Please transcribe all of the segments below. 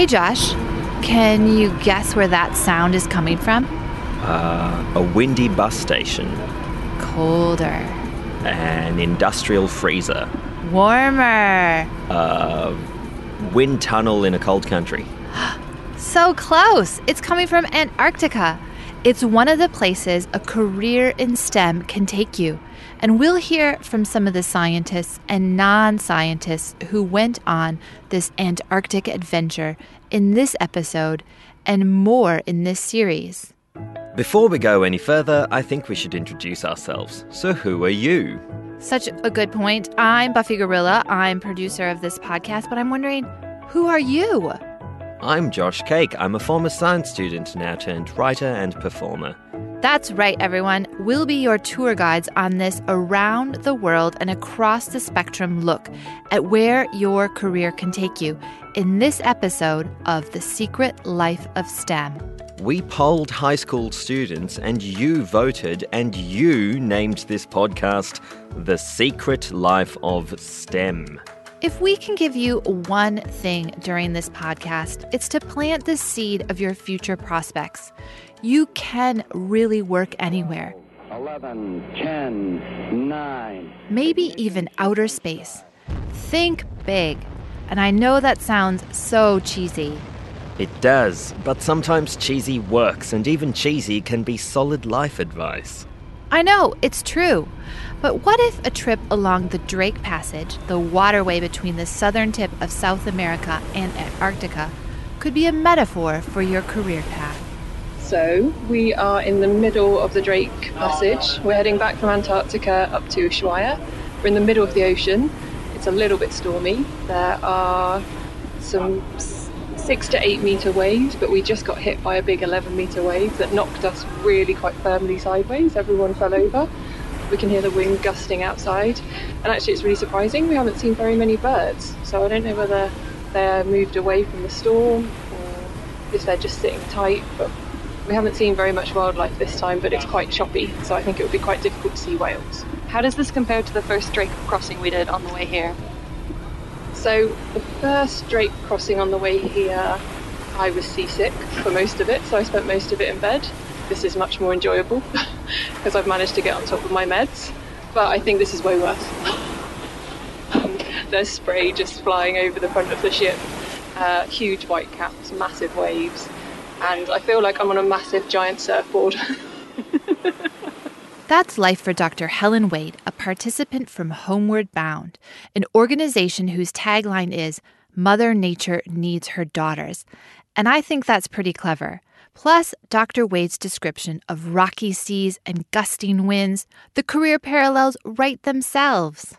Hey, Josh, can you guess where that sound is coming from? Uh, a windy bus station. Colder. An industrial freezer. Warmer. A wind tunnel in a cold country. So close. It's coming from Antarctica. It's one of the places a career in STEM can take you. And we'll hear from some of the scientists and non scientists who went on this Antarctic adventure in this episode and more in this series. Before we go any further, I think we should introduce ourselves. So, who are you? Such a good point. I'm Buffy Gorilla. I'm producer of this podcast, but I'm wondering, who are you? I'm Josh Cake. I'm a former science student, now turned writer and performer. That's right, everyone. We'll be your tour guides on this around the world and across the spectrum look at where your career can take you in this episode of The Secret Life of STEM. We polled high school students, and you voted, and you named this podcast The Secret Life of STEM. If we can give you one thing during this podcast, it's to plant the seed of your future prospects. You can really work anywhere. 11, 10, 9. Maybe even outer space. Think big. And I know that sounds so cheesy. It does, but sometimes cheesy works, and even cheesy can be solid life advice. I know, it's true. But what if a trip along the Drake Passage, the waterway between the southern tip of South America and Antarctica, could be a metaphor for your career path? So, we are in the middle of the Drake Passage. We're heading back from Antarctica up to Ushuaia. We're in the middle of the ocean. It's a little bit stormy. There are some six to eight meter waves, but we just got hit by a big 11 meter wave that knocked us really quite firmly sideways. Everyone fell over. We can hear the wind gusting outside, and actually, it's really surprising. We haven't seen very many birds, so I don't know whether they're moved away from the storm or if they're just sitting tight. But we haven't seen very much wildlife this time, but it's quite choppy, so I think it would be quite difficult to see whales. How does this compare to the first Drake crossing we did on the way here? So the first Drake crossing on the way here, I was seasick for most of it, so I spent most of it in bed. This is much more enjoyable because I've managed to get on top of my meds, but I think this is way worse. There's spray just flying over the front of the ship, uh, huge white caps, massive waves, and I feel like I'm on a massive giant surfboard. That's life for Dr. Helen Wade, a participant from Homeward Bound, an organization whose tagline is Mother Nature Needs Her Daughters. And I think that's pretty clever. Plus, Dr. Wade's description of rocky seas and gusting winds, the career parallels write themselves.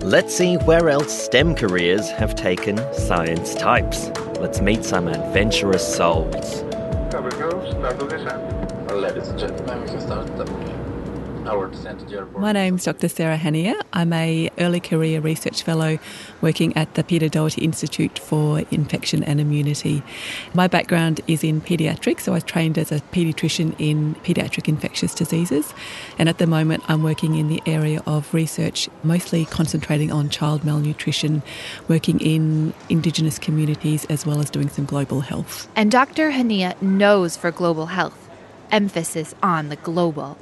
Let's see where else STEM careers have taken science types. Let's meet some adventurous souls. Cover go, start the descent. Ladies and gentlemen, we can start My name's Dr. Sarah Hanieh. I'm a early career research fellow working at the Peter Doherty Institute for Infection and Immunity. My background is in paediatrics, so I trained as a paediatrician in paediatric infectious diseases. And at the moment, I'm working in the area of research, mostly concentrating on child malnutrition, working in Indigenous communities as well as doing some global health. And Dr. Hanieh knows for global health, emphasis on the global.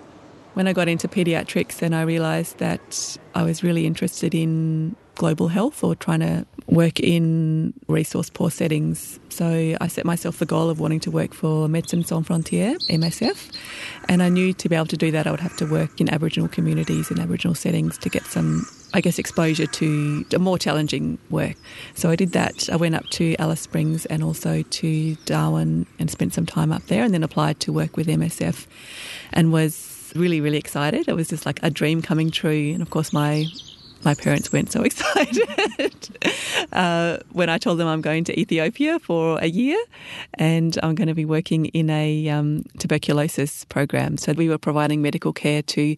When I got into pediatrics, then I realised that I was really interested in global health or trying to work in resource poor settings. So I set myself the goal of wanting to work for Médecins Sans Frontières, MSF, and I knew to be able to do that I would have to work in Aboriginal communities in Aboriginal settings to get some I guess exposure to more challenging work. So I did that. I went up to Alice Springs and also to Darwin and spent some time up there and then applied to work with MSF and was really, really excited. It was just like a dream coming true. And of course, my my parents weren't so excited uh, when I told them I'm going to Ethiopia for a year and I'm going to be working in a um, tuberculosis program. So we were providing medical care to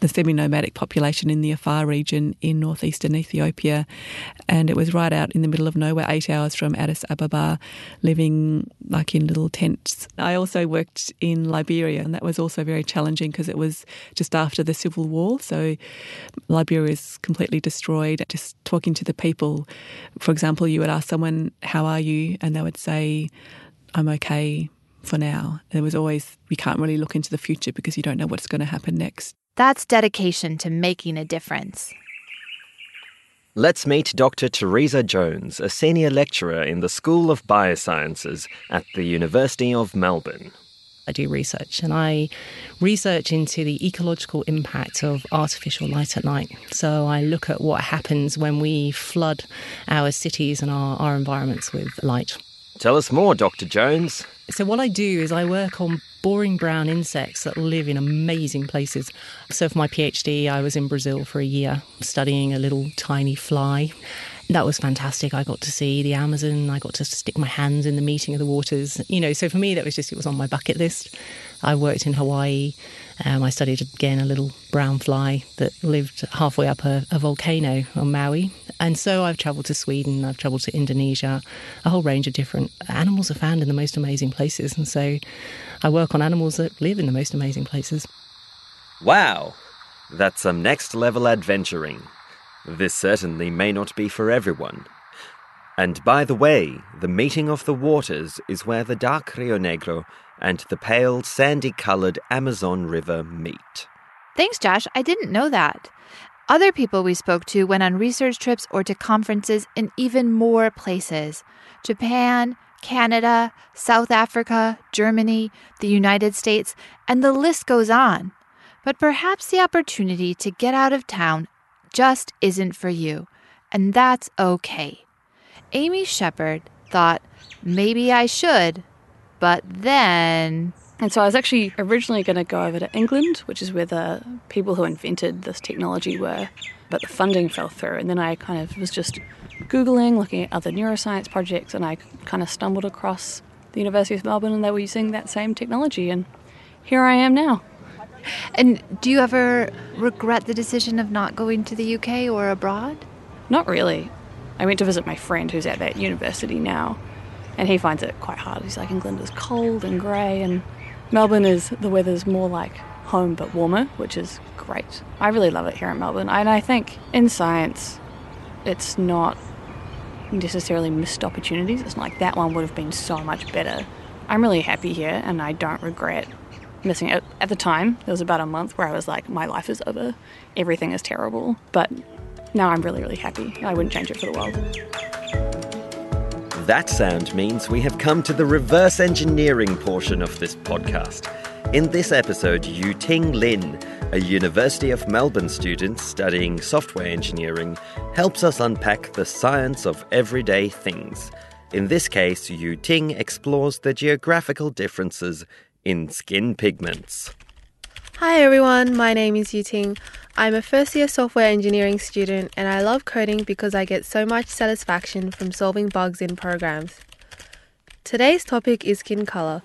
the semi nomadic population in the Afar region in northeastern Ethiopia. And it was right out in the middle of nowhere, eight hours from Addis Ababa, living like in little tents. I also worked in Liberia, and that was also very challenging because it was just after the civil war. So Liberia is completely completely destroyed. Just talking to the people, for example, you would ask someone, How are you? And they would say, I'm okay for now. There was always, we can't really look into the future because you don't know what's going to happen next. That's dedication to making a difference. Let's meet Dr. Theresa Jones, a senior lecturer in the School of Biosciences at the University of Melbourne. I do research and I research into the ecological impact of artificial light at night. So I look at what happens when we flood our cities and our, our environments with light. Tell us more, Dr. Jones. So, what I do is I work on boring brown insects that live in amazing places. So, for my PhD, I was in Brazil for a year studying a little tiny fly. That was fantastic. I got to see the Amazon. I got to stick my hands in the meeting of the waters. You know, so for me, that was just, it was on my bucket list. I worked in Hawaii. Um, I studied again a little brown fly that lived halfway up a, a volcano on Maui. And so I've travelled to Sweden, I've travelled to Indonesia. A whole range of different animals are found in the most amazing places. And so I work on animals that live in the most amazing places. Wow, that's some next level adventuring. This certainly may not be for everyone. And by the way, the meeting of the waters is where the dark Rio Negro and the pale, sandy coloured Amazon River meet. Thanks, Josh. I didn't know that. Other people we spoke to went on research trips or to conferences in even more places Japan, Canada, South Africa, Germany, the United States, and the list goes on. But perhaps the opportunity to get out of town just isn't for you, and that's okay. Amy Shepherd thought maybe I should, but then. And so I was actually originally going to go over to England, which is where the people who invented this technology were, but the funding fell through. And then I kind of was just Googling, looking at other neuroscience projects, and I kind of stumbled across the University of Melbourne and they were using that same technology. And here I am now. And do you ever regret the decision of not going to the UK or abroad? Not really. I went to visit my friend who's at that university now, and he finds it quite hard. He's like, England is cold and grey, and Melbourne is the weather's more like home but warmer, which is great. I really love it here in Melbourne, and I think in science, it's not necessarily missed opportunities. It's like that one would have been so much better. I'm really happy here, and I don't regret missing it. At the time, there was about a month where I was like, my life is over, everything is terrible. But now I'm really, really happy. I wouldn't change it for the world. That sound means we have come to the reverse engineering portion of this podcast. In this episode, Yu Ting Lin, a University of Melbourne student studying software engineering, helps us unpack the science of everyday things. In this case, Yu Ting explores the geographical differences in skin pigments. Hi everyone, my name is Yu Ting. I'm a first year software engineering student and I love coding because I get so much satisfaction from solving bugs in programs. Today's topic is skin color.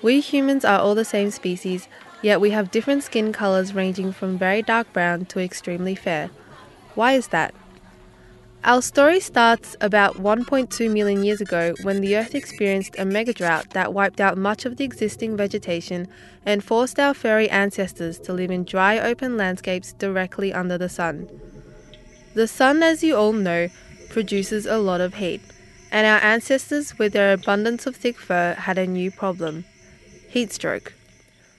We humans are all the same species, yet we have different skin colors ranging from very dark brown to extremely fair. Why is that? Our story starts about 1.2 million years ago when the Earth experienced a mega drought that wiped out much of the existing vegetation and forced our furry ancestors to live in dry, open landscapes directly under the sun. The sun, as you all know, produces a lot of heat, and our ancestors, with their abundance of thick fur, had a new problem heat stroke.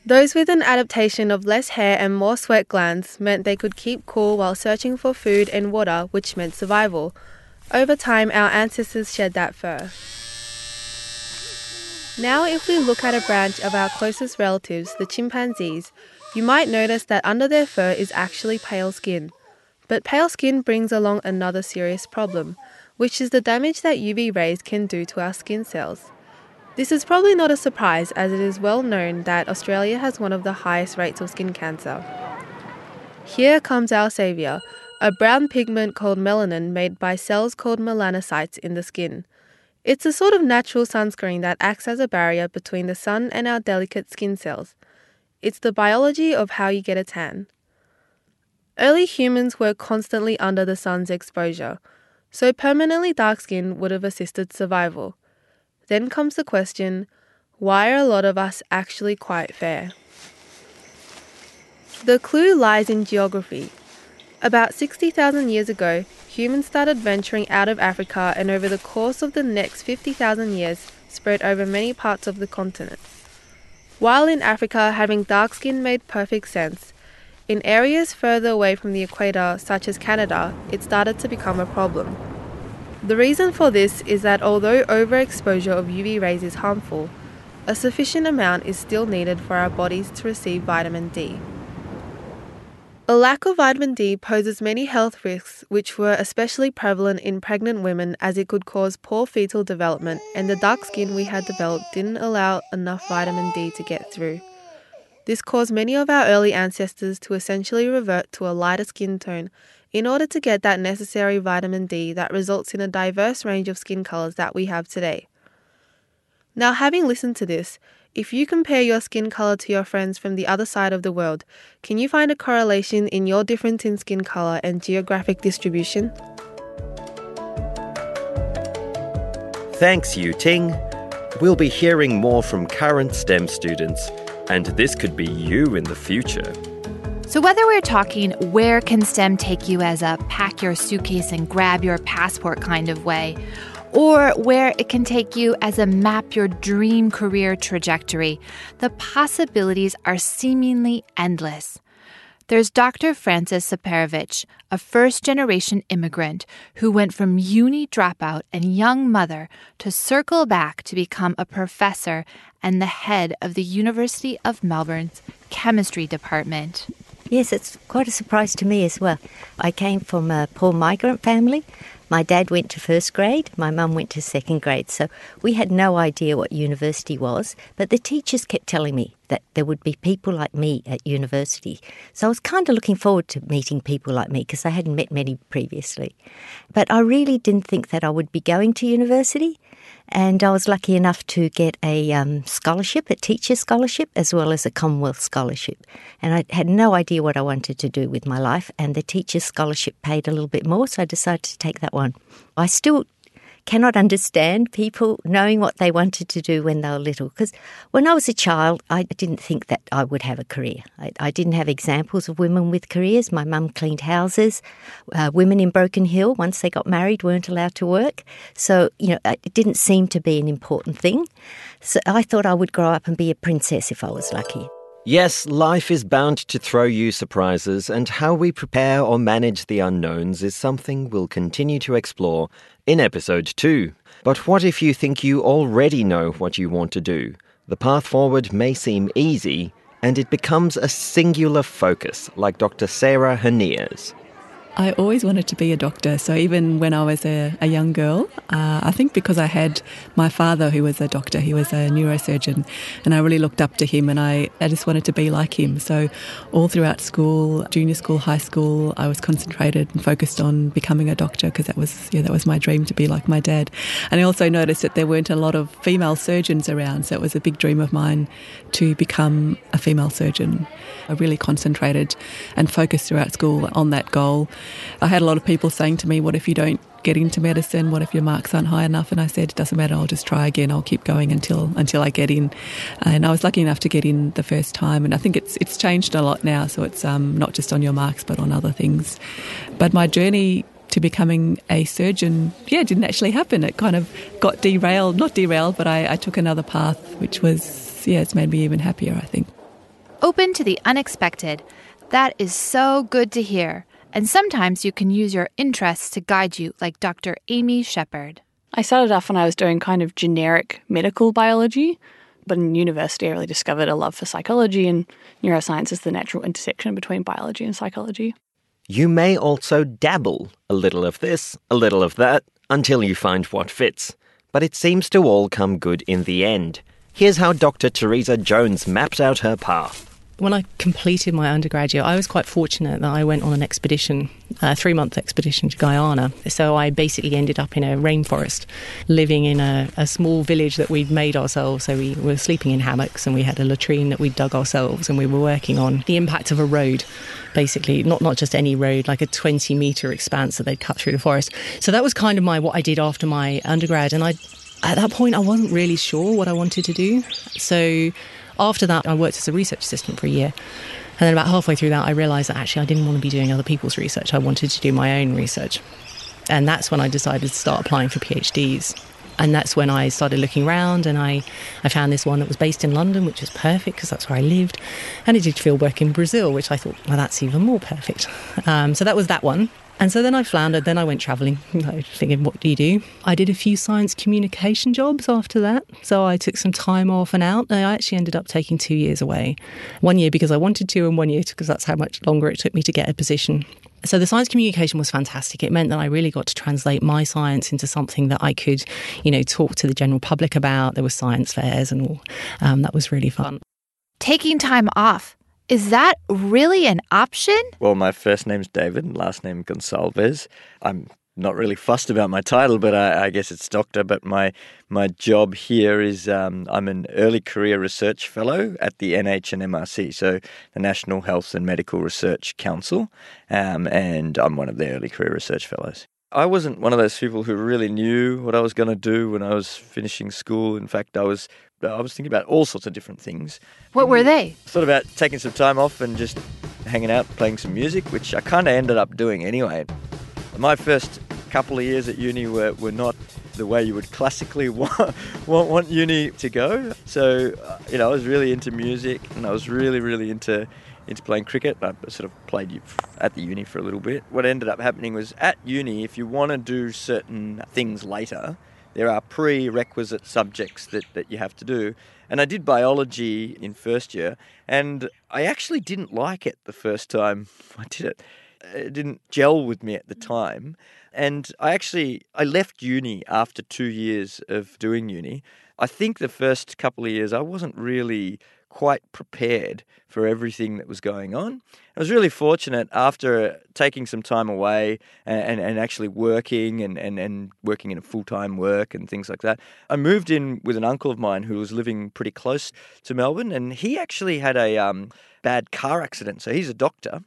Those with an adaptation of less hair and more sweat glands meant they could keep cool while searching for food and water, which meant survival. Over time, our ancestors shed that fur. Now, if we look at a branch of our closest relatives, the chimpanzees, you might notice that under their fur is actually pale skin. But pale skin brings along another serious problem, which is the damage that UV rays can do to our skin cells. This is probably not a surprise as it is well known that Australia has one of the highest rates of skin cancer. Here comes our saviour, a brown pigment called melanin made by cells called melanocytes in the skin. It's a sort of natural sunscreen that acts as a barrier between the sun and our delicate skin cells. It's the biology of how you get a tan. Early humans were constantly under the sun's exposure, so permanently dark skin would have assisted survival. Then comes the question why are a lot of us actually quite fair? The clue lies in geography. About 60,000 years ago, humans started venturing out of Africa and over the course of the next 50,000 years spread over many parts of the continent. While in Africa, having dark skin made perfect sense, in areas further away from the equator, such as Canada, it started to become a problem. The reason for this is that although overexposure of UV rays is harmful, a sufficient amount is still needed for our bodies to receive vitamin D. A lack of vitamin D poses many health risks, which were especially prevalent in pregnant women as it could cause poor fetal development, and the dark skin we had developed didn't allow enough vitamin D to get through. This caused many of our early ancestors to essentially revert to a lighter skin tone in order to get that necessary vitamin D that results in a diverse range of skin colors that we have today. Now, having listened to this, if you compare your skin color to your friends from the other side of the world, can you find a correlation in your difference in skin color and geographic distribution? Thanks, Yu Ting. We'll be hearing more from current STEM students, and this could be you in the future. So, whether we're talking where can STEM take you as a pack your suitcase and grab your passport kind of way, or where it can take you as a map your dream career trajectory, the possibilities are seemingly endless. There's Dr. Frances Separovic, a first generation immigrant who went from uni dropout and young mother to circle back to become a professor and the head of the University of Melbourne's chemistry department. Yes, it's quite a surprise to me as well. I came from a poor migrant family. My dad went to first grade, my mum went to second grade, so we had no idea what university was, but the teachers kept telling me that there would be people like me at university. So I was kind of looking forward to meeting people like me because I hadn't met many previously. But I really didn't think that I would be going to university. And I was lucky enough to get a um, scholarship, a teacher scholarship, as well as a Commonwealth scholarship. And I had no idea what I wanted to do with my life. And the teacher scholarship paid a little bit more, so I decided to take that one. I still cannot understand people knowing what they wanted to do when they were little. Because when I was a child, I didn't think that I would have a career. I, I didn't have examples of women with careers. My mum cleaned houses. Uh, women in Broken Hill, once they got married, weren't allowed to work. So, you know, it didn't seem to be an important thing. So I thought I would grow up and be a princess if I was lucky. Yes, life is bound to throw you surprises, and how we prepare or manage the unknowns is something we'll continue to explore in episode 2. But what if you think you already know what you want to do? The path forward may seem easy, and it becomes a singular focus, like Dr. Sarah Hanieh's. I always wanted to be a doctor. So even when I was a, a young girl, uh, I think because I had my father who was a doctor, he was a neurosurgeon, and I really looked up to him and I, I just wanted to be like him. So all throughout school, junior school, high school, I was concentrated and focused on becoming a doctor because that was yeah, that was my dream to be like my dad. And I also noticed that there weren't a lot of female surgeons around, so it was a big dream of mine to become a female surgeon. I really concentrated and focused throughout school on that goal. I had a lot of people saying to me, What if you don't get into medicine? What if your marks aren't high enough? And I said, It doesn't matter, I'll just try again. I'll keep going until until I get in. And I was lucky enough to get in the first time. And I think it's it's changed a lot now. So it's um, not just on your marks, but on other things. But my journey to becoming a surgeon, yeah, didn't actually happen. It kind of got derailed, not derailed, but I, I took another path, which was, yeah, it's made me even happier, I think. Open to the unexpected. That is so good to hear. And sometimes you can use your interests to guide you, like Dr. Amy Shepherd. I started off when I was doing kind of generic medical biology, but in university I really discovered a love for psychology, and neuroscience is the natural intersection between biology and psychology. You may also dabble a little of this, a little of that, until you find what fits. But it seems to all come good in the end. Here's how Dr. Theresa Jones mapped out her path. When I completed my undergraduate, I was quite fortunate that I went on an expedition, a three month expedition to Guyana. So I basically ended up in a rainforest, living in a, a, small village that we'd made ourselves. So we were sleeping in hammocks and we had a latrine that we'd dug ourselves and we were working on the impact of a road, basically, not, not just any road, like a 20 metre expanse that they'd cut through the forest. So that was kind of my what I did after my undergrad. And I at that point, I wasn't really sure what I wanted to do. So after that, I worked as a research assistant for a year. And then about halfway through that, I realised that actually I didn't want to be doing other people's research. I wanted to do my own research. And that's when I decided to start applying for PhDs. And that's when I started looking around and I, I found this one that was based in London, which was perfect because that's where I lived. And it did field work in Brazil, which I thought, well, that's even more perfect. Um, so that was that one. And so then I floundered, then I went travelling, thinking, what do you do? I did a few science communication jobs after that. So I took some time off and out. I actually ended up taking two years away. One year because I wanted to, and one year because that's how much longer it took me to get a position. So the science communication was fantastic. It meant that I really got to translate my science into something that I could, you know, talk to the general public about. There were science fairs and all. Um, that was really fun. Taking time off. Is that really an option? Well, my first name's David, and last name Gonsalvez. I'm not really fussed about my title, but I, I guess it's doctor. But my my job here is um, I'm an early career research fellow at the NHMRC, so the National Health and Medical Research Council, um, and I'm one of the early career research fellows. I wasn't one of those people who really knew what I was going to do when I was finishing school. In fact, I was I was thinking about all sorts of different things. What were they? Thought about taking some time off and just hanging out, playing some music, which I kind of ended up doing anyway. My first couple of years at uni were, were not the way you would classically want, want, want uni to go. So, uh, you know, I was really into music and I was really, really into into playing cricket. I sort of played at the uni for a little bit. What ended up happening was at uni, if you want to do certain things later, there are prerequisite subjects that, that you have to do. And I did biology in first year, and I actually didn't like it the first time I did it. It didn't gel with me at the time. And I actually I left uni after two years of doing uni. I think the first couple of years I wasn't really quite prepared for everything that was going on. I was really fortunate after taking some time away and, and actually working and, and, and working in a full time work and things like that. I moved in with an uncle of mine who was living pretty close to Melbourne, and he actually had a um, bad car accident. So he's a doctor,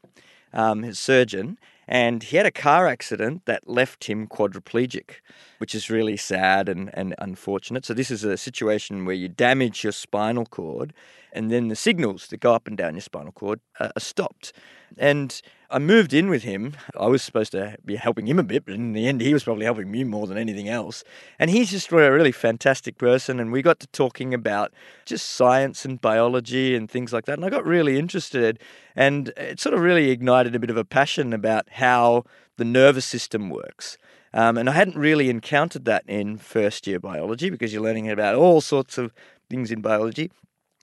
um, his surgeon, and he had a car accident that left him quadriplegic, which is really sad and, and unfortunate. So, this is a situation where you damage your spinal cord, and then the signals that go up and down your spinal cord are stopped. And I moved in with him. I was supposed to be helping him a bit, but in the end, he was probably helping me more than anything else. And he's just a really fantastic person. And we got to talking about just science and biology and things like that. And I got really interested. And it sort of really ignited a bit of a passion about how the nervous system works. Um, and I hadn't really encountered that in first year biology because you're learning about all sorts of things in biology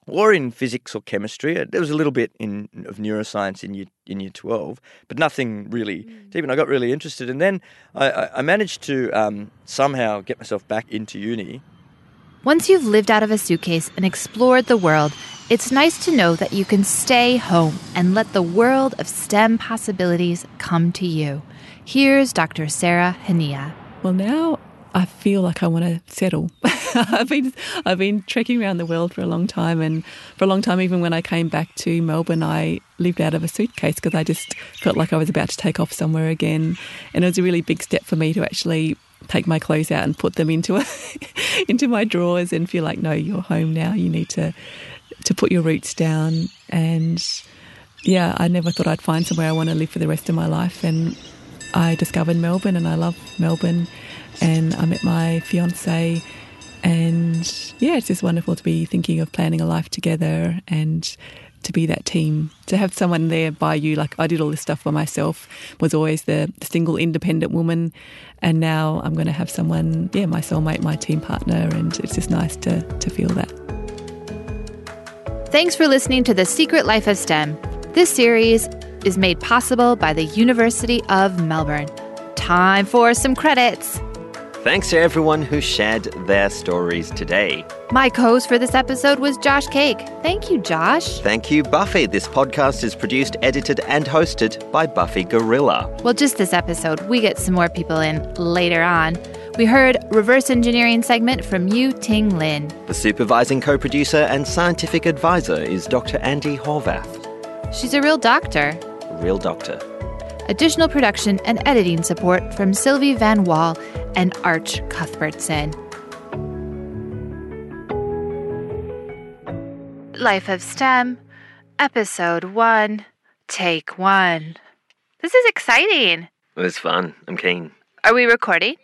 or in physics or chemistry. Uh, there was a little bit in of neuroscience in year in year twelve, but nothing really mm. deep. And I got really interested, and then I, I managed to um, somehow get myself back into uni. Once you've lived out of a suitcase and explored the world, it's nice to know that you can stay home and let the world of STEM possibilities come to you. Here's Dr. Sarah Hanieh. Well, now I feel like I want to settle. I've been I've been trekking around the world for a long time, and for a long time, even when I came back to Melbourne, I lived out of a suitcase because I just felt like I was about to take off somewhere again, and it was a really big step for me to actually take my clothes out and put them into a, into my drawers and feel like no, you're home now. You need to to put your roots down, and yeah, I never thought I'd find somewhere I want to live for the rest of my life, and I discovered Melbourne, and I love Melbourne and I met my fiance and yeah, it's just wonderful to be thinking of planning a life together and to be that team, to have someone there by you. Like I did all this stuff by myself, was always the single independent woman. And now I'm going to have someone, yeah, my soulmate, my team partner. And it's just nice to, to feel that. Thanks for listening to The Secret Life of STEM. This series is made possible by the University of Melbourne. Time for some credits. Thanks to everyone who shared their stories today. My co host for this episode was Josh Cake. Thank you, Josh. Thank you, Buffy. This podcast is produced, edited, and hosted by Buffy Gorilla. Well, just this episode. We get some more people in later on. We heard reverse engineering segment from Yu Ting Lin. The supervising co producer and scientific advisor is Dr. Andi Horvath. She's a real doctor. Real doctor. Additional production and editing support from Sylvie Van Wall and Arch Cuthbertson. Life of STEM, Episode 1, Take 1. This is exciting. It was fun. I'm keen. Are we recording?